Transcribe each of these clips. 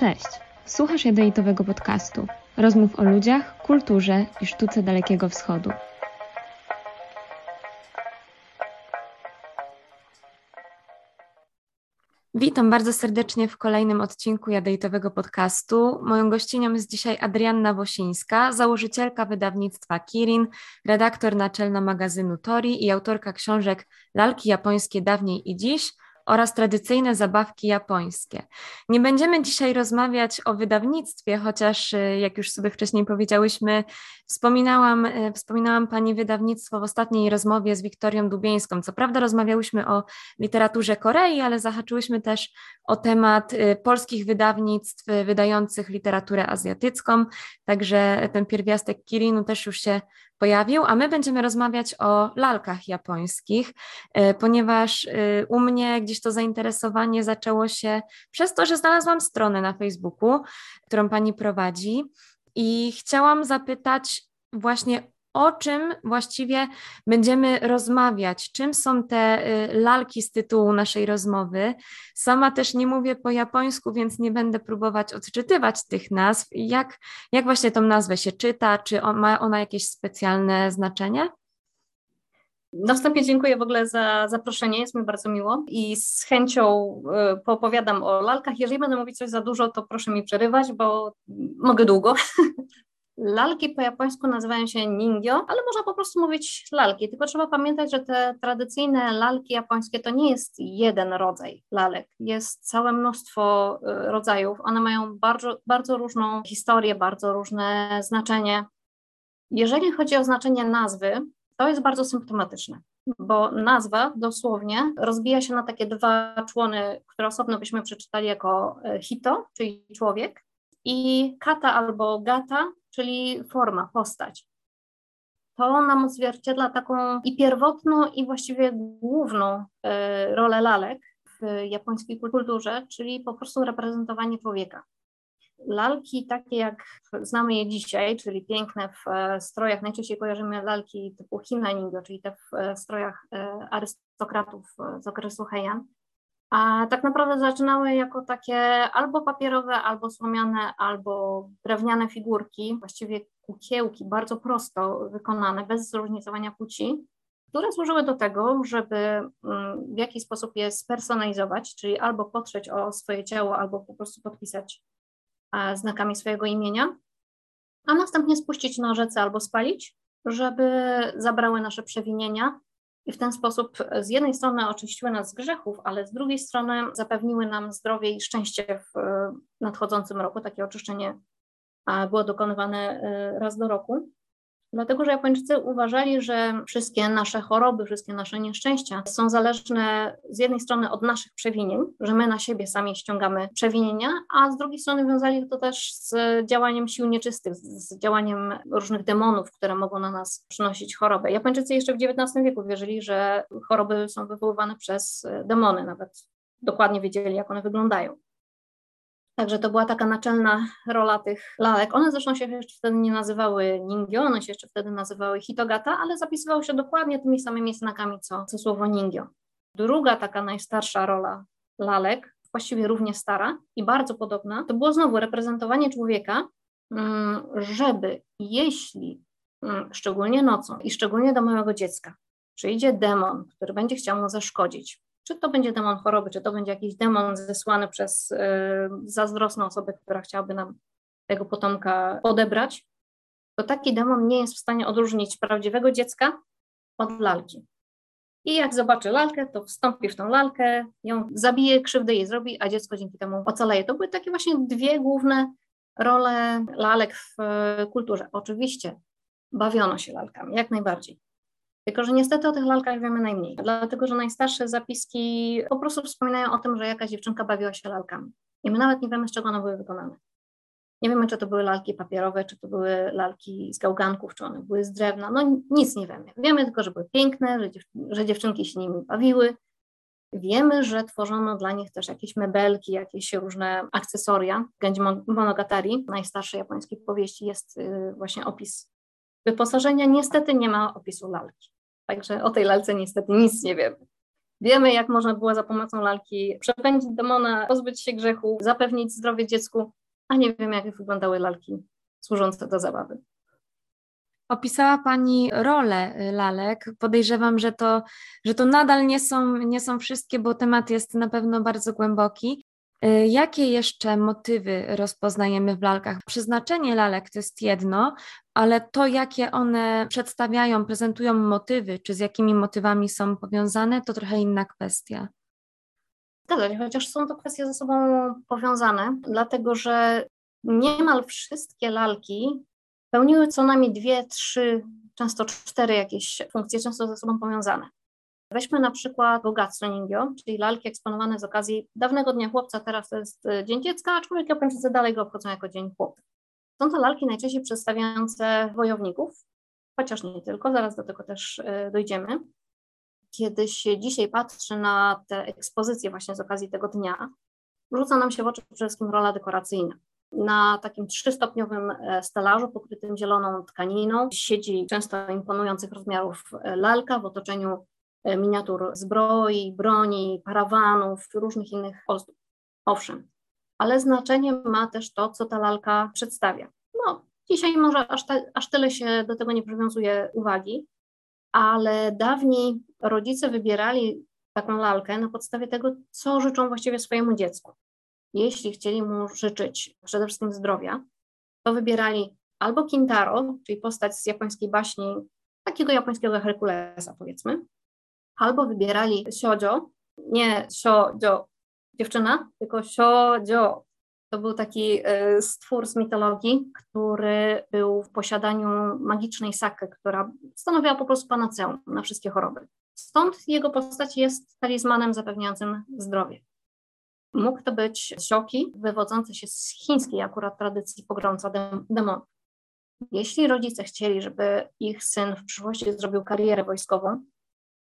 Cześć! Słuchasz jadeitowego podcastu. Rozmów o ludziach, kulturze i sztuce Dalekiego Wschodu. Witam bardzo serdecznie w kolejnym odcinku Jadejtowego podcastu. Moją gościnią jest dzisiaj Adrianna Wosińska, założycielka wydawnictwa Kirin, redaktor naczelna magazynu Tori i autorka książek Lalki japońskie dawniej i dziś – oraz tradycyjne zabawki japońskie. Nie będziemy dzisiaj rozmawiać o wydawnictwie, chociaż y, jak już sobie wcześniej powiedziałyśmy, wspominałam, y, wspominałam Pani wydawnictwo w ostatniej rozmowie z Wiktorią Dubieńską. Co prawda rozmawiałyśmy o literaturze Korei, ale zahaczyłyśmy też o temat y, polskich wydawnictw wydających literaturę azjatycką, także ten pierwiastek Kirinu też już się pojawił, a my będziemy rozmawiać o lalkach japońskich, e, ponieważ e, u mnie gdzieś to zainteresowanie zaczęło się przez to, że znalazłam stronę na Facebooku, którą pani prowadzi i chciałam zapytać właśnie o czym właściwie będziemy rozmawiać, czym są te y, lalki z tytułu naszej rozmowy. Sama też nie mówię po japońsku, więc nie będę próbować odczytywać tych nazw. Jak, jak właśnie tą nazwę się czyta? Czy on, ma ona jakieś specjalne znaczenie? Na wstępie dziękuję w ogóle za zaproszenie, jest mi bardzo miło i z chęcią y, poopowiadam o lalkach. Jeżeli będę mówić coś za dużo, to proszę mi przerywać, bo mogę długo. Lalki po japońsku nazywają się ningyo, ale można po prostu mówić lalki, tylko trzeba pamiętać, że te tradycyjne lalki japońskie to nie jest jeden rodzaj lalek, jest całe mnóstwo y, rodzajów. One mają bardzo, bardzo różną historię, bardzo różne znaczenie. Jeżeli chodzi o znaczenie nazwy, to jest bardzo symptomatyczne, bo nazwa dosłownie rozbija się na takie dwa człony, które osobno byśmy przeczytali jako y, hito, czyli człowiek, i kata albo gata, czyli forma, postać. To nam odzwierciedla taką i pierwotną, i właściwie główną e, rolę lalek w japońskiej kulturze, czyli po prostu reprezentowanie człowieka. Lalki takie jak znamy je dzisiaj, czyli piękne w e, strojach, najczęściej kojarzymy lalki typu Hina Ningo, czyli te w e, strojach arystokratów z okresu Heian, a tak naprawdę zaczynały jako takie albo papierowe, albo słomiane, albo drewniane figurki, właściwie kukiełki, bardzo prosto wykonane, bez zróżnicowania płci, które służyły do tego, żeby mm, w jakiś sposób je spersonalizować, czyli albo potrzeć o swoje ciało, albo po prostu podpisać znakami swojego imienia, a następnie spuścić na rzece albo spalić, żeby zabrały nasze przewinienia i w ten sposób z jednej strony oczyściły nas z grzechów, ale z drugiej strony zapewniły nam zdrowie i szczęście w nadchodzącym roku. Takie oczyszczenie było dokonywane e, raz do roku. Dlatego, że Japończycy uważali, że wszystkie nasze choroby, wszystkie nasze nieszczęścia są zależne z jednej strony od naszych przewinień, że my na siebie sami ściągamy przewinienia, a z drugiej strony wiązali to też z działaniem sił nieczystych, z działaniem różnych demonów, które mogą na nas przynosić chorobę. Japończycy jeszcze w XIX wieku wierzyli, że choroby są wywoływane przez demony, nawet dokładnie wiedzieli, jak one wyglądają. Także to była taka naczelna rola tych lalek. One zresztą się jeszcze wtedy nie nazywały ningyo, one się jeszcze wtedy nazywały hitogata, ale zapisywały się dokładnie tymi samymi znakami co, co słowo ningyo. Druga taka najstarsza rola lalek, właściwie równie stara i bardzo podobna, to było znowu reprezentowanie człowieka, mm, żeby jeśli mm, szczególnie nocą i szczególnie do małego dziecka przyjdzie demon, który będzie chciał mu zaszkodzić, czy to będzie demon choroby, czy to będzie jakiś demon zesłany przez y, zazdrosną osobę, która chciałaby nam tego potomka odebrać, to taki demon nie jest w stanie odróżnić prawdziwego dziecka od lalki. I jak zobaczy lalkę, to wstąpi w tą lalkę, ją zabije, krzywdę jej zrobi, a dziecko dzięki temu ocaleje. To były takie właśnie dwie główne role lalek w y, kulturze. Oczywiście bawiono się lalkami, jak najbardziej. Tylko, że niestety o tych lalkach wiemy najmniej, dlatego że najstarsze zapiski po prostu wspominają o tym, że jakaś dziewczynka bawiła się lalkami. I my nawet nie wiemy, z czego one były wykonane. Nie wiemy, czy to były lalki papierowe, czy to były lalki z gałganków, czy one były z drewna. No nic nie wiemy. Wiemy tylko, że były piękne, że, dziew że dziewczynki się nimi bawiły. Wiemy, że tworzono dla nich też jakieś mebelki, jakieś różne akcesoria. W Genji Monogatari, najstarszej japońskiej powieści, jest y, właśnie opis wyposażenia. Niestety nie ma opisu lalki. Także o tej lalce niestety nic nie wiemy. Wiemy, jak można było za pomocą lalki przepędzić demona, pozbyć się grzechu, zapewnić zdrowie dziecku, a nie wiem, jak wyglądały lalki służące do zabawy. Opisała Pani rolę y, lalek. Podejrzewam, że to, że to nadal nie są, nie są wszystkie, bo temat jest na pewno bardzo głęboki. Y, jakie jeszcze motywy rozpoznajemy w lalkach? Przeznaczenie lalek to jest jedno, ale to, jakie one przedstawiają, prezentują motywy, czy z jakimi motywami są powiązane, to trochę inna kwestia. Zgadza się, chociaż są to kwestie ze sobą powiązane, dlatego że niemal wszystkie lalki pełniły co najmniej dwie, trzy, często cztery jakieś funkcje, często ze sobą powiązane. Weźmy na przykład bogactwo Ningyo, czyli lalki eksponowane z okazji dawnego Dnia Chłopca, teraz to jest e, Dzień Dziecka, aczkolwiek Japończycy dalej go obchodzą jako Dzień Chłopca. Są to lalki najczęściej przedstawiające wojowników, chociaż nie tylko, zaraz do tego też e, dojdziemy. Kiedy się dzisiaj patrzy na te ekspozycje właśnie z okazji tego dnia, rzuca nam się w oczy przede wszystkim rola dekoracyjna. Na takim trzystopniowym e, stelażu pokrytym zieloną tkaniną siedzi często imponujących rozmiarów lalka w otoczeniu E, miniatur zbroi, broni, parawanów, różnych innych ozdób. Owszem, ale znaczenie ma też to, co ta lalka przedstawia. No, dzisiaj może aż, te, aż tyle się do tego nie przywiązuje uwagi, ale dawniej rodzice wybierali taką lalkę na podstawie tego, co życzą właściwie swojemu dziecku. Jeśli chcieli mu życzyć przede wszystkim zdrowia, to wybierali albo Kintaro, czyli postać z japońskiej baśni, takiego japońskiego Herkulesa powiedzmy, albo wybierali siojo, nie siojo dziewczyna, tylko siojo. To był taki e, stwór z mitologii, który był w posiadaniu magicznej saky, która stanowiła po prostu panaceum na wszystkie choroby. Stąd jego postać jest talizmanem zapewniającym zdrowie. Mógł to być sioki wywodzące się z chińskiej akurat tradycji pogromca demonów. Jeśli rodzice chcieli, żeby ich syn w przyszłości zrobił karierę wojskową,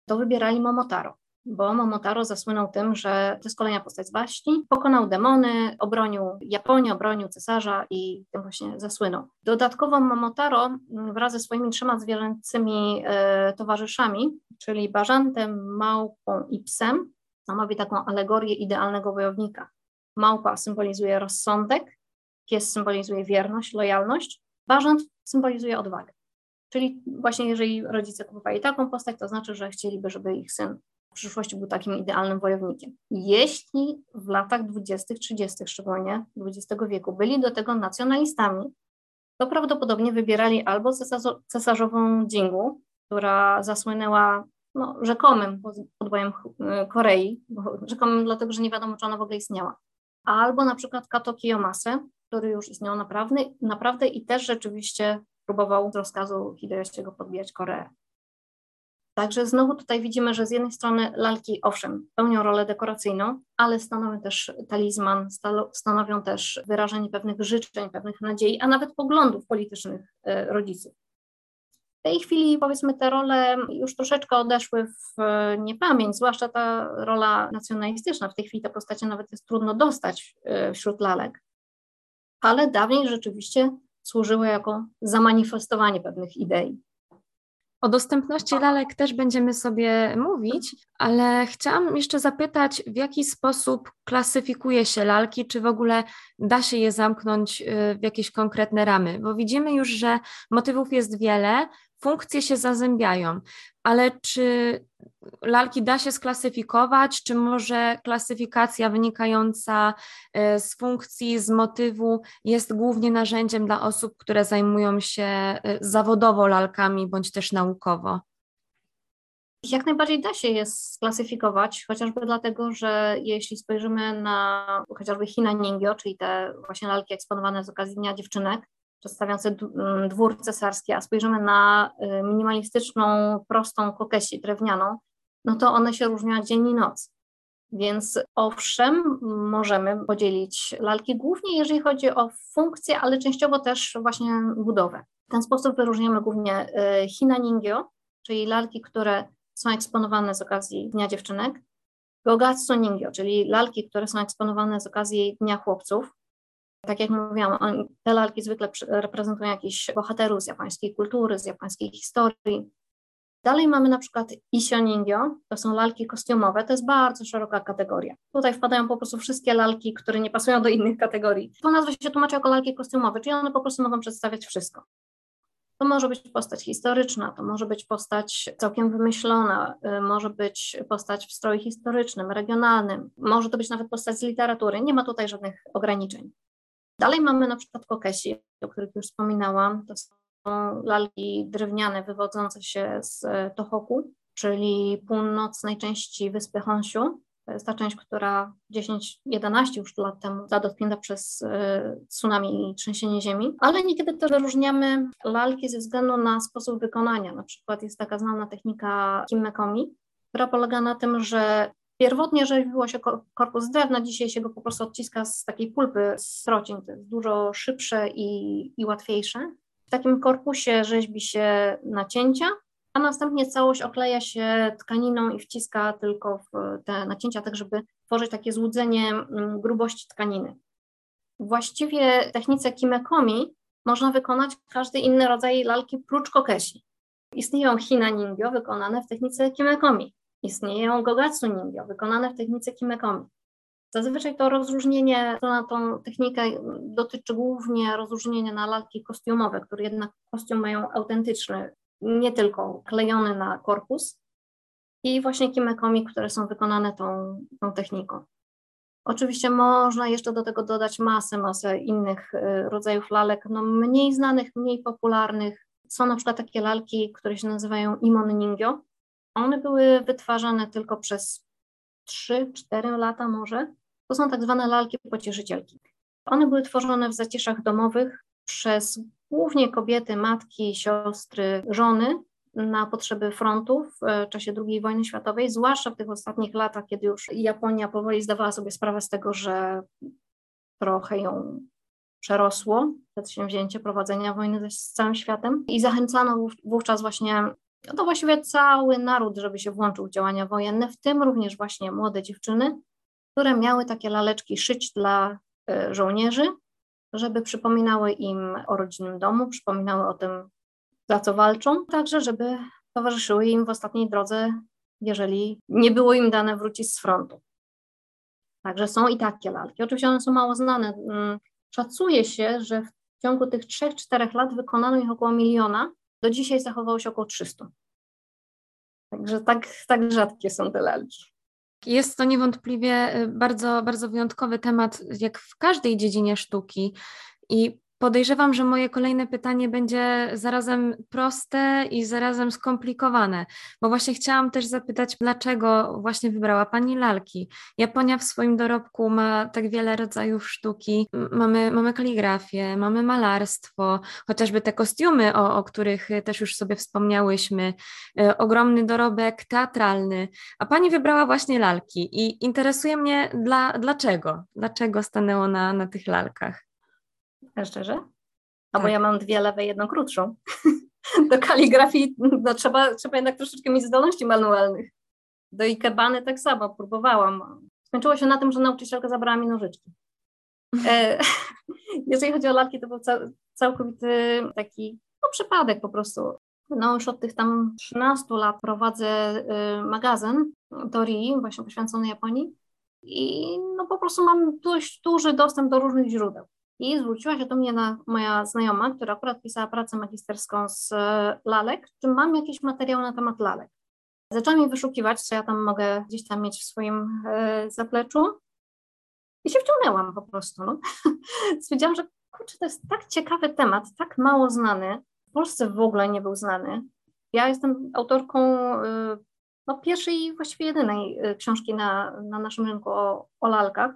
to wybierali Momotaro, bo Momotaro zasłynął tym, że to jest kolejna postać z baśni, pokonał demony, obronił Japonię, obronił cesarza i tym właśnie zasłynął. Dodatkowo Momotaro mm, wraz ze swoimi trzema zwierzęcymi e, towarzyszami, czyli bażantem, małpą i psem, stanowi taką alegorię idealnego wojownika. Małpa symbolizuje rozsądek, pies symbolizuje wierność, lojalność, bażant symbolizuje odwagę. Czyli właśnie jeżeli rodzice kupowali taką postać, to znaczy, że chcieliby, żeby ich syn w przyszłości był takim idealnym wojownikiem. Jeśli w latach 20., 30., szczególnie XX wieku byli do tego nacjonalistami, to prawdopodobnie wybierali albo cesarzową Jingu, która zasłynęła no, rzekomym podbojem Korei, rzekomym dlatego, że nie wiadomo, czy ona w ogóle istniała, albo na przykład Kato Kiyomase, który już istniał naprawdę, naprawdę i też rzeczywiście próbował z rozkazu Hideyoshiego podbijać Koreę. Także znowu tutaj widzimy, że z jednej strony lalki, owszem, pełnią rolę dekoracyjną, ale stanowią też talizman, stanowią też wyrażenie pewnych życzeń, pewnych nadziei, a nawet poglądów politycznych e, rodziców. W tej chwili, powiedzmy, te role już troszeczkę odeszły w e, niepamięć, zwłaszcza ta rola nacjonalistyczna. W tej chwili te postacie nawet jest trudno dostać e, wśród lalek. Ale dawniej rzeczywiście służyły jako zamanifestowanie pewnych idei. O dostępności lalek też będziemy sobie mówić, ale chciałam jeszcze zapytać, w jaki sposób klasyfikuje się lalki, czy w ogóle da się je zamknąć y, w jakieś konkretne ramy? Bo widzimy już, że motywów jest wiele, funkcje się zazębiają, ale czy lalki da się sklasyfikować, czy może klasyfikacja wynikająca e, z funkcji, z motywu jest głównie narzędziem dla osób, które zajmują się e, zawodowo lalkami bądź też naukowo? Jak najbardziej da się je sklasyfikować, chociażby dlatego, że jeśli spojrzymy na chociażby Hina Ningyo, czyli te właśnie lalki eksponowane z okazji Dnia Dziewczynek, przedstawiające mm, dwór cesarski, a spojrzymy na y, minimalistyczną, prostą kokesię drewnianą, no to one się różnią dzień i noc. Więc owszem, możemy podzielić lalki głównie, jeżeli chodzi o funkcję, ale częściowo też właśnie budowę. W ten sposób wyróżniamy głównie y, Hina Ningyo, czyli lalki, które są eksponowane z okazji Dnia Dziewczynek, Gogatsu Ningyo, czyli lalki, które są eksponowane z okazji Dnia Chłopców, tak jak mówiłam, te lalki zwykle reprezentują jakichś bohaterów z japońskiej kultury, z japońskiej historii. Dalej mamy na przykład Isio Ningyo, to są lalki kostiumowe, to jest bardzo szeroka kategoria. Tutaj wpadają po prostu wszystkie lalki, które nie pasują do innych kategorii. To nazwa się tłumaczy jako lalki kostiumowe, czyli one po prostu mogą przedstawiać wszystko. To może być postać historyczna, to może być postać całkiem wymyślona, y, może być postać w stroju historycznym, regionalnym, może to być nawet postać z literatury. Nie ma tutaj żadnych ograniczeń. Dalej mamy na przykład kokesi, o których już wspominałam. To są lalki drewniane wywodzące się z Tohoku, czyli północnej części wyspy Honshu. To jest ta część, która 10-11 już lat temu została dotknięta przez e, tsunami i trzęsienie ziemi, ale niekiedy też wyróżniamy lalki ze względu na sposób wykonania. Na przykład jest taka znana technika kimmekomi, która polega na tym, że Pierwotnie rzeźbiło się korpus drewna, dzisiaj się go po prostu odciska z takiej pulpy z strocin. To jest dużo szybsze i, i łatwiejsze. W takim korpusie rzeźbi się nacięcia, a następnie całość okleja się tkaniną i wciska tylko w te nacięcia, tak żeby tworzyć takie złudzenie mm, grubości tkaniny. Właściwie technice kimekomi można wykonać każdy inny rodzaj lalki prócz kokesi. Istnieją hina ningyo wykonane w technice kimekomi. Istnieją gogatsu ningyo wykonane w technice kimekomi. Zazwyczaj to rozróżnienie na tą technikę dotyczy głównie rozróżnienia na lalki kostiumowe, które jednak kostium mają autentyczny, nie tylko klejony na korpus i właśnie kimekomi, które są wykonane tą, tą techniką. Oczywiście można jeszcze do tego dodać masę, masę innych y, rodzajów lalek, no mniej znanych, mniej popularnych. Są na przykład takie lalki, które się nazywają Imon Ningyo. One były wytwarzane tylko przez 3-4 lata może to są tak zwane lalki pocieszycielki. One były tworzone w zacieszach domowych przez głównie kobiety, matki, siostry, żony na potrzeby frontu w czasie II wojny światowej, zwłaszcza w tych ostatnich latach, kiedy już Japonia powoli zdawała sobie sprawę z tego, że trochę ją przerosło przedsięwzięcie prowadzenia wojny z całym światem i zachęcano wówczas właśnie to właściwie cały naród, żeby się włączył w działania wojenne, w tym również właśnie młode dziewczyny, które miały takie laleczki szyć dla e, żołnierzy, żeby przypominały im o rodzinnym domu, przypominały o tym, za co walczą, także żeby towarzyszyły im w ostatniej drodze, jeżeli nie było im dane wrócić z frontu. Także są i takie lalki. Oczywiście one są mało znane. Mm, szacuje się, że w ciągu tych 3-4 lat wykonano ich około miliona, do dzisiaj zachowało się około 300. Także tak, tak rzadkie są te lalki. Jest to niewątpliwie y, bardzo, bardzo wyjątkowy temat, jak w każdej dziedzinie sztuki. I Podejrzewam, że moje kolejne pytanie będzie zarazem proste i zarazem skomplikowane, bo właśnie chciałam też zapytać, dlaczego właśnie wybrała Pani lalki. Japonia w swoim dorobku ma tak wiele rodzajów sztuki. Mamy, mamy kaligrafię, mamy malarstwo, chociażby te kostiumy, o, o których też już sobie wspomniałyśmy, e, ogromny dorobek teatralny, a Pani wybrała właśnie lalki i interesuje mnie, dla, dlaczego? Dlaczego stanęło na, na tych lalkach? Szczerze? Tak. bo ja mam dwie lewe, jedną krótszą. Do kaligrafii no, trzeba, trzeba jednak troszeczkę mieć zdolności manualnych. Do ikebany tak samo, próbowałam. Skończyło się na tym, że nauczycielka zabrała mi nożyczki. E, jeżeli chodzi o lalki, to był całkowity taki no, przypadek po prostu. No już od tych tam 13 lat prowadzę y, magazyn Tori, właśnie poświęcony Japonii i no po prostu mam dość duży dostęp do różnych źródeł. I zwróciła się do mnie na, moja znajoma, która akurat pisała pracę magisterską z e, lalek, czy mam jakiś materiał na temat lalek. Zaczęłam mi wyszukiwać, co ja tam mogę gdzieś tam mieć w swoim e, zapleczu i się wciągnęłam po prostu. No. Stwierdziłam, że kurczę, to jest tak ciekawy temat, tak mało znany, w Polsce w ogóle nie był znany. Ja jestem autorką e, no, pierwszej i właściwie jedynej książki na, na naszym rynku o, o lalkach.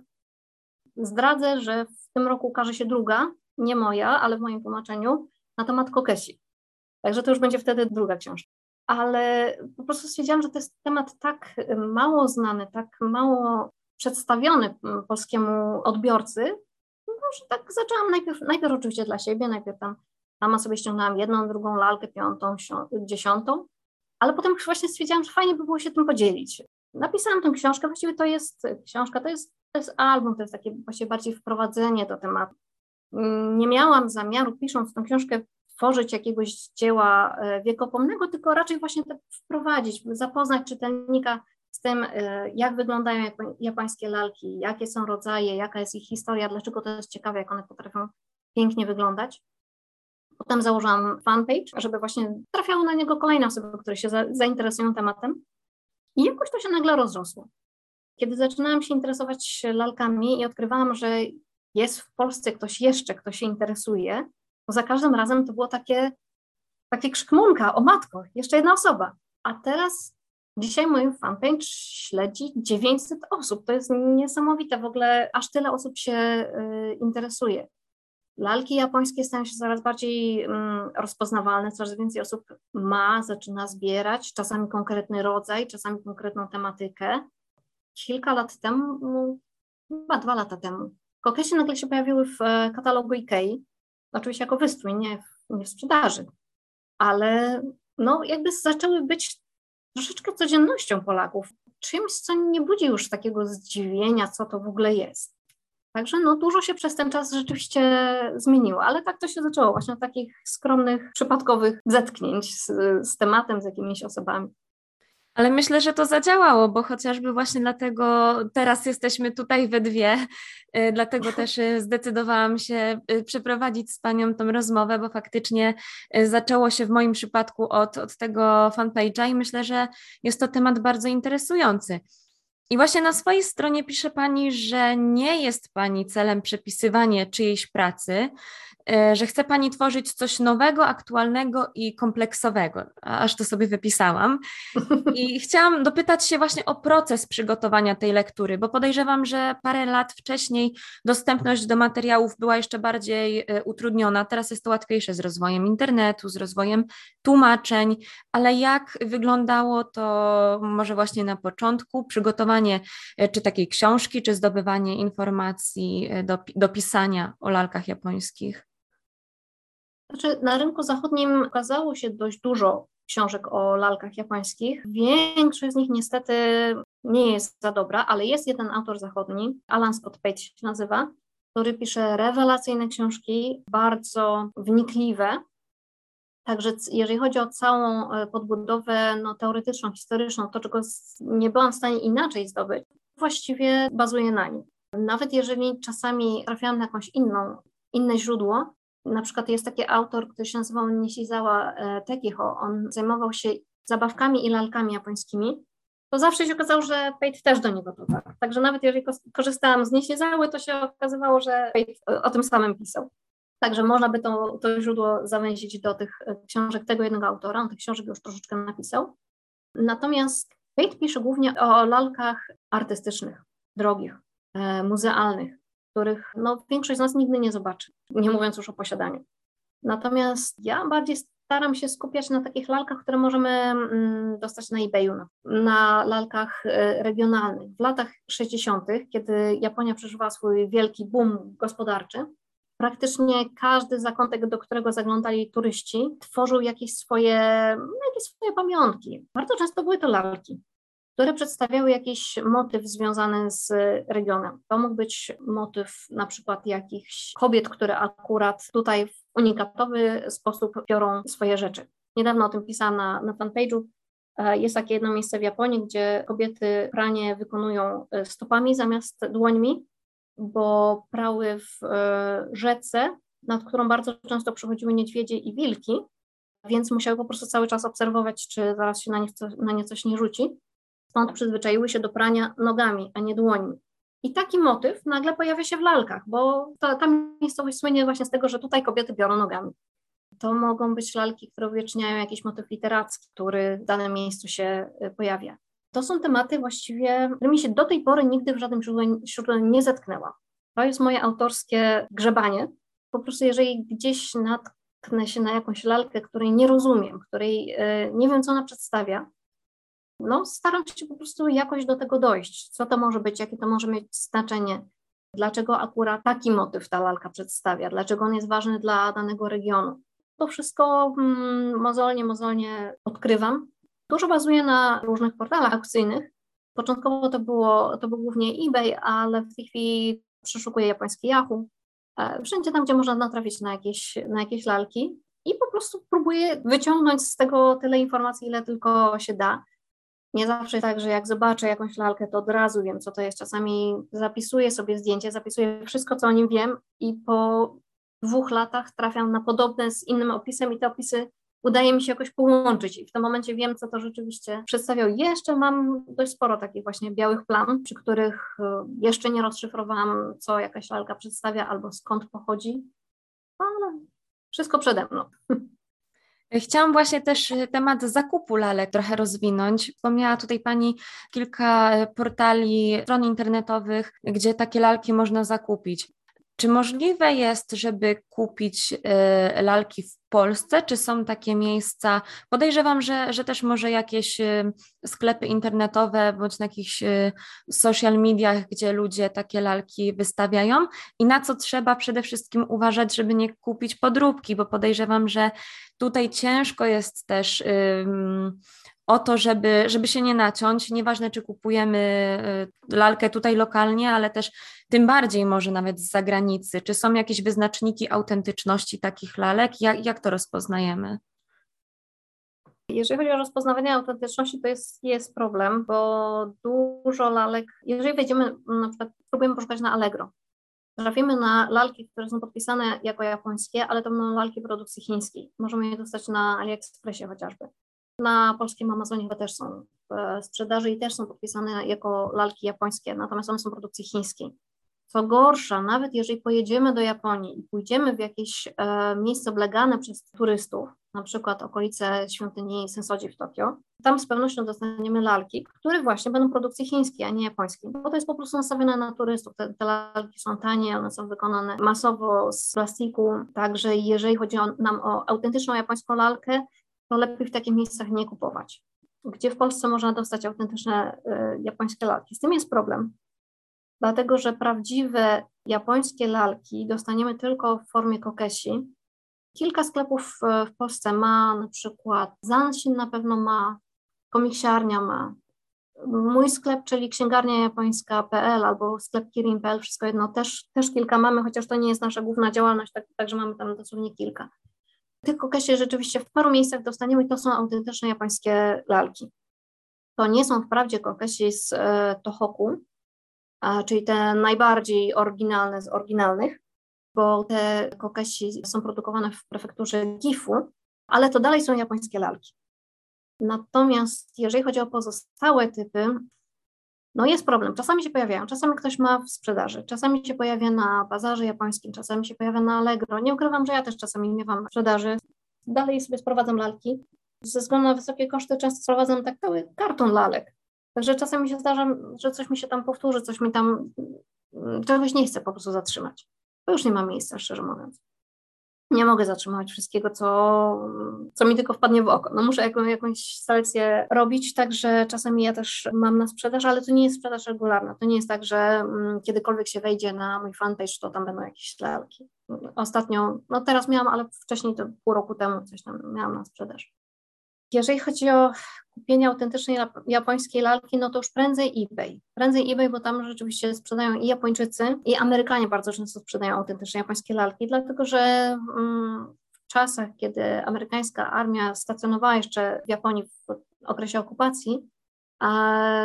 Zdradzę, że w tym roku ukaże się druga, nie moja, ale w moim tłumaczeniu, na temat kokesi. Także to już będzie wtedy druga książka. Ale po prostu stwierdziłam, że to jest temat tak mało znany, tak mało przedstawiony polskiemu odbiorcy, no, że tak zaczęłam najpierw, najpierw oczywiście dla siebie, najpierw tam sama sobie ściągnęłam jedną, drugą lalkę, piątą, dziesiątą, ale potem właśnie stwierdziłam, że fajnie by było się tym podzielić. Napisałam tę książkę, właściwie to jest książka, to jest to jest album, to jest takie właśnie bardziej wprowadzenie do tematu. Nie miałam zamiaru, pisząc tę książkę, tworzyć jakiegoś dzieła e, wiekopomnego, tylko raczej właśnie tak wprowadzić, zapoznać czytelnika z tym, e, jak wyglądają japońskie lalki, jakie są rodzaje, jaka jest ich historia, dlaczego to jest ciekawe, jak one potrafią pięknie wyglądać. Potem założyłam fanpage, żeby właśnie trafiały na niego kolejne osoby, które się za, zainteresują tematem. I jakoś to się nagle rozrosło. Kiedy zaczynałam się interesować lalkami i odkrywałam, że jest w Polsce ktoś jeszcze, kto się interesuje, to za każdym razem to było takie, takie krzykmunka, o matko, jeszcze jedna osoba. A teraz dzisiaj moją fanpage śledzi 900 osób. To jest niesamowite, w ogóle aż tyle osób się y, interesuje. Lalki japońskie stają się coraz bardziej mm, rozpoznawalne, coraz więcej osób ma, zaczyna zbierać, czasami konkretny rodzaj, czasami konkretną tematykę. Kilka lat temu, no, chyba dwa lata temu, kokesie nagle się pojawiły w e, katalogu IKEA, oczywiście jako wystrój, nie w, nie w sprzedaży, ale no jakby zaczęły być troszeczkę codziennością Polaków, czymś, co nie budzi już takiego zdziwienia, co to w ogóle jest. Także no, dużo się przez ten czas rzeczywiście zmieniło, ale tak to się zaczęło, właśnie od takich skromnych, przypadkowych zetknięć z, z tematem, z jakimiś osobami. Ale myślę, że to zadziałało, bo chociażby właśnie dlatego teraz jesteśmy tutaj we dwie, y, dlatego też y, zdecydowałam się y, przeprowadzić z Panią tą rozmowę, bo faktycznie zaczęło się w moim przypadku od, od tego fanpage'a i myślę, że jest to temat bardzo interesujący. I właśnie na swojej stronie pisze Pani, że nie jest Pani celem przepisywanie czyjejś pracy, że chce Pani tworzyć coś nowego, aktualnego i kompleksowego. Aż to sobie wypisałam. I chciałam dopytać się właśnie o proces przygotowania tej lektury, bo podejrzewam, że parę lat wcześniej dostępność do materiałów była jeszcze bardziej e, utrudniona. Teraz jest to łatwiejsze z rozwojem internetu, z rozwojem tłumaczeń, ale jak wyglądało to może właśnie na początku przygotowania E, czy takiej książki, czy zdobywanie informacji e, do, do pisania o lalkach japońskich? Znaczy, na rynku zachodnim okazało się dość dużo książek o lalkach japońskich. Większość z nich niestety nie jest za dobra, ale jest jeden autor zachodni, Alan Scott Pate się nazywa, który pisze rewelacyjne książki, bardzo wnikliwe, Także jeżeli chodzi o całą e, podbudowę no, teoretyczną, historyczną, to czego nie byłam w stanie inaczej zdobyć, właściwie bazuje na nim. Nawet jeżeli czasami trafiałam na jakąś inną, inne źródło, na przykład jest taki autor, który się nazywał Nishizawa e, Tekiho, on zajmował się zabawkami i lalkami japońskimi, to zawsze się okazało, że Pate też do niego dotarł. Także nawet jeżeli korzystałam z Nishizały, to się okazywało, że Pate o tym samym pisał. Także można by to, to źródło zawęzić do tych e, książek tego jednego autora, on tych książek już troszeczkę napisał. Natomiast Kate pisze głównie o lalkach artystycznych, drogich, e, muzealnych, których no, większość z nas nigdy nie zobaczy, nie mówiąc już o posiadaniu. Natomiast ja bardziej staram się skupiać na takich lalkach, które możemy mm, dostać na eBayu, na, lalkach e, regionalnych. W latach 60., kiedy Japonia przeżywała swój wielki boom gospodarczy, praktycznie każdy zakątek, do którego zaglądali turyści, tworzył jakieś swoje, jakieś swoje pamiątki. Bardzo często były to lalki, które przedstawiały jakiś motyw związany z regionem. To mógł być motyw na przykład jakichś kobiet, które akurat tutaj w unikatowy sposób biorą swoje rzeczy. Niedawno o tym pisałam na, na fanpage'u. E, jest takie jedno miejsce w Japonii, gdzie kobiety pranie wykonują e, stopami zamiast dłońmi, bo prały w e, rzece, nad którą bardzo często przechodziły niedźwiedzie i wilki, więc musiały po prostu cały czas obserwować, czy zaraz się na nie, na nie coś nie rzuci. Stąd przyzwyczaiły się do prania nogami, a nie dłońmi. I taki motyw nagle pojawia się w lalkach, bo ta, ta miejscowość słynie właśnie z tego, że tutaj kobiety biorą nogami. To mogą być lalki, które uwieczniają jakiś motyw literacki, który w danym miejscu się e, pojawia. To są tematy właściwie, którymi się do tej pory nigdy w żadnym źródle, źródle nie zetknęła. To jest moje autorskie grzebanie. Po prostu jeżeli gdzieś natknę się na jakąś lalkę, której nie rozumiem, której e, nie wiem, co ona przedstawia, no staram się po prostu jakoś do tego dojść. Co to może być, jakie to może mieć znaczenie, dlaczego akurat taki motyw ta lalka przedstawia, dlaczego on jest ważny dla danego regionu. To wszystko mm, mozolnie, mozolnie odkrywam Dużo bazuje na różnych portalach aukcyjnych. Początkowo to, było, to był głównie eBay, ale w tej chwili przeszukuję japoński Yahoo. E, wszędzie tam, gdzie można natrafić na jakieś, na jakieś lalki. i po prostu próbuję wyciągnąć z tego tyle informacji, ile tylko się da. Nie zawsze tak, że jak zobaczę jakąś lalkę, to od razu wiem, co to jest. Czasami zapisuję sobie zdjęcie, zapisuję wszystko, co o nim wiem i po dwóch latach trafiam na podobne z innym opisem i te opisy udaje mi się jakoś połączyć i w tym momencie wiem, co to rzeczywiście przedstawiał. Jeszcze mam dość sporo takich właśnie białych plam, przy których e, jeszcze nie rozszyfrowałam, co jakaś lalka przedstawia albo skąd pochodzi, ale wszystko przede mną. Chciałam właśnie też e, temat zakupu lalek trochę rozwinąć. Wspomniała tutaj Pani kilka e, portali, stron internetowych, gdzie takie lalki można zakupić. Czy możliwe jest, żeby kupić y, lalki w Polsce? Czy są takie miejsca? Podejrzewam, że, że też może jakieś y, sklepy internetowe bądź na jakichś y, social mediach, gdzie ludzie takie lalki wystawiają. I na co trzeba przede wszystkim uważać, żeby nie kupić podróbki, bo podejrzewam, że tutaj ciężko jest też o to, żeby, żeby się nie naciąć. Nieważne, czy kupujemy y, lalkę tutaj lokalnie, ale też tym bardziej może nawet z zagranicy. Czy są jakieś wyznaczniki autentyczności takich lalek? Jak, jak to rozpoznajemy? Jeżeli chodzi o rozpoznawanie autentyczności, to jest, jest problem, bo dużo lalek, jeżeli wejdziemy, na przykład próbujemy poszukać na Allegro, trafimy na lalki, które są podpisane jako japońskie, ale to będą lalki produkcji chińskiej. Możemy je dostać na AliExpressie chociażby. Na polskim Amazonie też są w sprzedaży i też są podpisane jako lalki japońskie, natomiast one są produkcji chińskiej. Co gorsza, nawet jeżeli pojedziemy do Japonii i pójdziemy w jakieś e, miejsce oblegane przez turystów, na przykład okolice świątyni Sensoji w Tokio, tam z pewnością dostaniemy lalki, które właśnie będą produkcji chińskiej, a nie japońskiej, bo to jest po prostu nastawione na turystów. Te, te lalki są tanie, one są wykonane masowo z plastiku, także jeżeli chodzi o, nam o autentyczną japońską lalkę, to lepiej w takich miejscach nie kupować. Gdzie w Polsce można dostać autentyczne y, japońskie lalki? Z tym jest problem, dlatego że prawdziwe japońskie lalki dostaniemy tylko w formie kokesi. Kilka sklepów w Polsce ma, na przykład Zanshin na pewno ma, komiksiarnia ma. Mój sklep, czyli księgarnia japońska.pl albo sklep kirin.pl, wszystko jedno, też, też kilka mamy, chociaż to nie jest nasza główna działalność, tak, także mamy tam dosłownie kilka. Tych kokesie rzeczywiście w paru miejscach dostaniemy to są autentyczne japońskie lalki. To nie są wprawdzie kokesi z e, Tohoku, czyli te najbardziej oryginalne z oryginalnych, bo te kokesi są produkowane w prefekturze Gifu, ale to dalej są japońskie lalki. Natomiast jeżeli chodzi o pozostałe typy, no jest problem. Czasami się pojawiają, czasami ktoś ma w sprzedaży, czasami się pojawia na bazarze japońskim, czasami się pojawia na Allegro. Nie ukrywam, że ja też czasami miewam w sprzedaży. Dalej sobie sprowadzam lalki. Ze względu na wysokie koszty często sprowadzam tak cały karton lalek. Także czasami się zdarza, że coś mi się tam powtórzy, coś mi tam, czegoś nie chcę po prostu zatrzymać. To już nie ma miejsca, szczerze mówiąc nie mogę zatrzymać wszystkiego, co, co mi tylko wpadnie w oko. No muszę jaką, jakąś selekcję robić, także czasami ja też mam na sprzedaż, ale to nie jest sprzedaż regularna. To nie jest tak, że mm, kiedykolwiek się wejdzie na mój fanpage, to tam będą jakieś lalki. Ostatnio, no teraz miałam, ale wcześniej to pół roku temu coś tam miałam na sprzedaż. Jeżeli chodzi o kupienie autentycznej japońskiej lalki, no to już prędzej eBay. Prędzej eBay, bo tam rzeczywiście sprzedają i Japończycy, i Amerykanie bardzo często sprzedają autentyczne japońskie lalki, dlatego że mm, w czasach, kiedy amerykańska armia stacjonowała jeszcze w Japonii w okresie okupacji,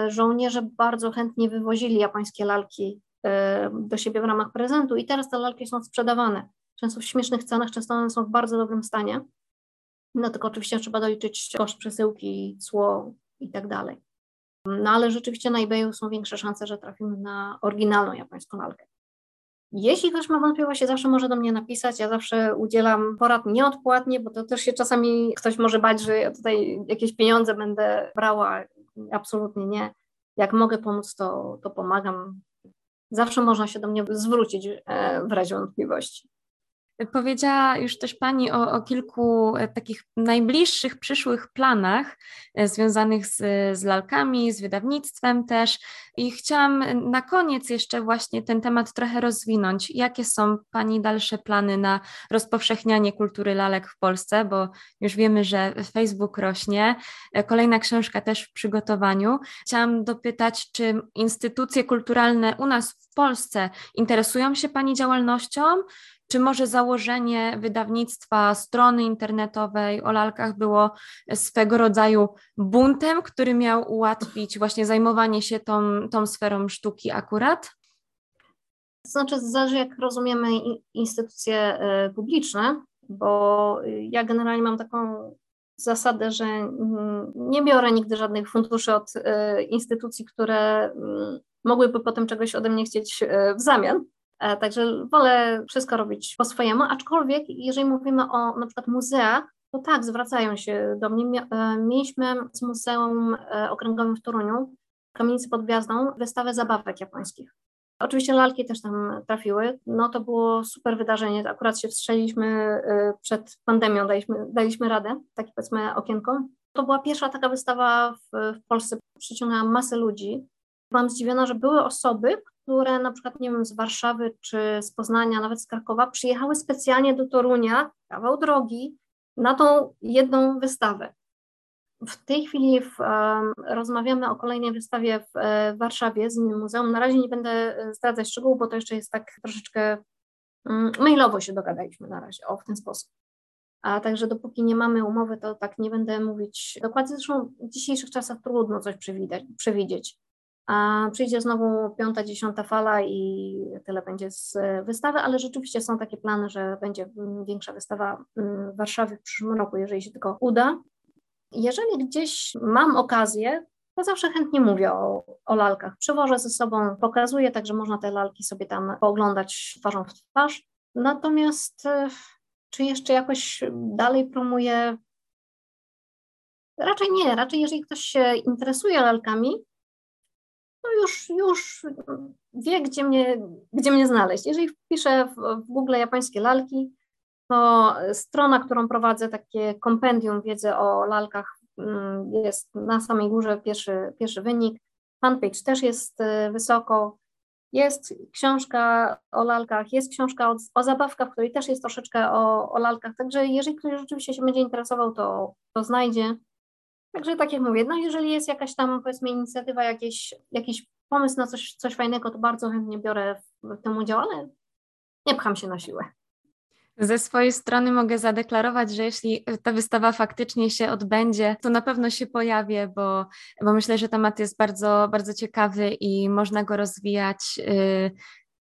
żołnierze bardzo chętnie wywozili japońskie lalki y, do siebie w ramach prezentu i teraz te lalki są sprzedawane. Często w śmiesznych cenach, często one są w bardzo dobrym stanie. No tylko oczywiście trzeba doliczyć koszt przesyłki, cło i tak dalej. No ale rzeczywiście na eBayu są większe szanse, że trafimy na oryginalną japońską lalkę. Jeśli ktoś ma wątpliwości, zawsze może do mnie napisać. Ja zawsze udzielam porad nieodpłatnie, bo to też się czasami ktoś może bać, że ja tutaj jakieś pieniądze będę brała. Absolutnie nie. Jak mogę pomóc, to, to pomagam. Zawsze można się do mnie zwrócić e, w razie wątpliwości. Powiedziała już też Pani o, o, kilku e, takich najbliższych, przyszłych planach e, związanych z, z lalkami, z wydawnictwem też. I chciałam na koniec jeszcze właśnie ten temat trochę rozwinąć. Jakie są Pani dalsze plany na rozpowszechnianie kultury lalek w Polsce? Bo już wiemy, że Facebook rośnie. E, kolejna książka też w przygotowaniu. Chciałam dopytać, czy instytucje kulturalne u nas w Polsce interesują się Pani działalnością? Czy może założenie wydawnictwa strony internetowej o lalkach było swego rodzaju buntem, który miał ułatwić właśnie zajmowanie się tą, tą sferą sztuki akurat? To znaczy, zależy jak rozumiemy instytucje y, publiczne, bo ja generalnie mam taką zasadę, że nie biorę nigdy żadnych funduszy od y, instytucji, które mm, mogłyby potem czegoś ode mnie chcieć y, w zamian. E, także wolę wszystko robić po swojemu, aczkolwiek jeżeli mówimy o na przykład muzeach, to tak, zwracają się do mnie. E, mieliśmy z Muzeum e, Okręgowym w Toruniu, Kamienicy pod Gwiazdą, wystawę zabawek japońskich. Oczywiście lalki też tam trafiły. No to było super wydarzenie. Akurat się wstrzeliśmy przed pandemią, daliśmy, daliśmy radę, takie powiedzmy okienko. To była pierwsza taka wystawa w, w Polsce, przyciągnęła masę ludzi. Byłam zdziwiona, że były osoby, które na przykład, nie wiem, z Warszawy czy z Poznania, nawet z Krakowa, przyjechały specjalnie do Torunia, kawał drogi, na tą jedną wystawę. W tej chwili w, um, rozmawiamy o kolejnej wystawie w, e, w Warszawie z innym muzeum. Na razie nie będę e, zdradzać szczegółów, bo to jeszcze jest tak troszeczkę um, mailowo się dogadaliśmy na razie, o w ten sposób. A także dopóki nie mamy umowy, to tak nie będę mówić dokładnie. Zresztą w dzisiejszych czasach trudno coś przewidzieć. A przyjdzie znowu piąta, dziesiąta fala i tyle będzie z wystawy, ale rzeczywiście są takie plany, że będzie większa wystawa w Warszawie w przyszłym roku, jeżeli się tylko uda. Jeżeli gdzieś mam okazję, to zawsze chętnie mówię o, o lalkach. Przywożę ze sobą, pokazuję, także można te lalki sobie tam pooglądać twarzą w twarz. Natomiast e, czy jeszcze jakoś dalej promuję? Raczej nie, raczej jeżeli ktoś się interesuje lalkami, no już, już wie, gdzie mnie, gdzie mnie znaleźć. Jeżeli wpiszę w, w Google japońskie lalki, to strona, którą prowadzę, takie kompendium wiedzy o lalkach mm, jest na samej górze, pierwszy, pierwszy wynik. Fanpage też jest y, wysoko. Jest książka o lalkach, jest książka o, o zabawkach, w której też jest troszeczkę o, o lalkach. Także jeżeli ktoś rzeczywiście się będzie interesował, to, to znajdzie. Także tak jak mówię, no jeżeli jest jakaś tam powiedzmy inicjatywa, jakiś, jakiś pomysł na coś, coś fajnego, to bardzo chętnie biorę w, w tym udział, ale nie pcham się na siłę. Ze swojej strony mogę zadeklarować, że jeśli ta wystawa faktycznie się odbędzie, to na pewno się pojawię, bo, bo myślę, że temat jest bardzo, bardzo ciekawy i można go rozwijać y,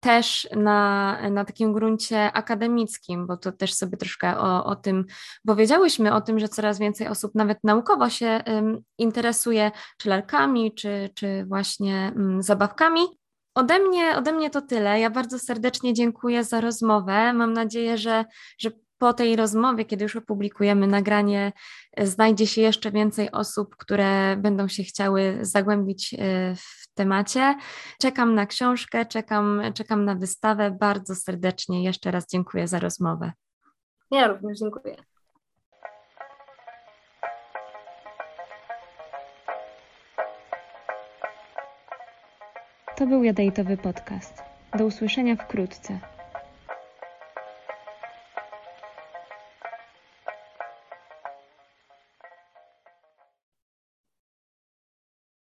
też na, na takim gruncie akademickim, bo to też sobie troszkę o, o tym powiedziałyśmy, o tym, że coraz więcej osób nawet naukowo się um, interesuje, czy lalkami, czy, czy właśnie um, zabawkami. Ode mnie, ode mnie to tyle. Ja bardzo serdecznie dziękuję za rozmowę. Mam nadzieję, że, że po tej rozmowie, kiedy już opublikujemy nagranie, znajdzie się jeszcze więcej osób, które będą się chciały zagłębić e, w temacie. Czekam na książkę, czekam, czekam na wystawę. Bardzo serdecznie jeszcze raz dziękuję za rozmowę. Ja również dziękuję. To był Jadejtowy Podcast. Do usłyszenia wkrótce.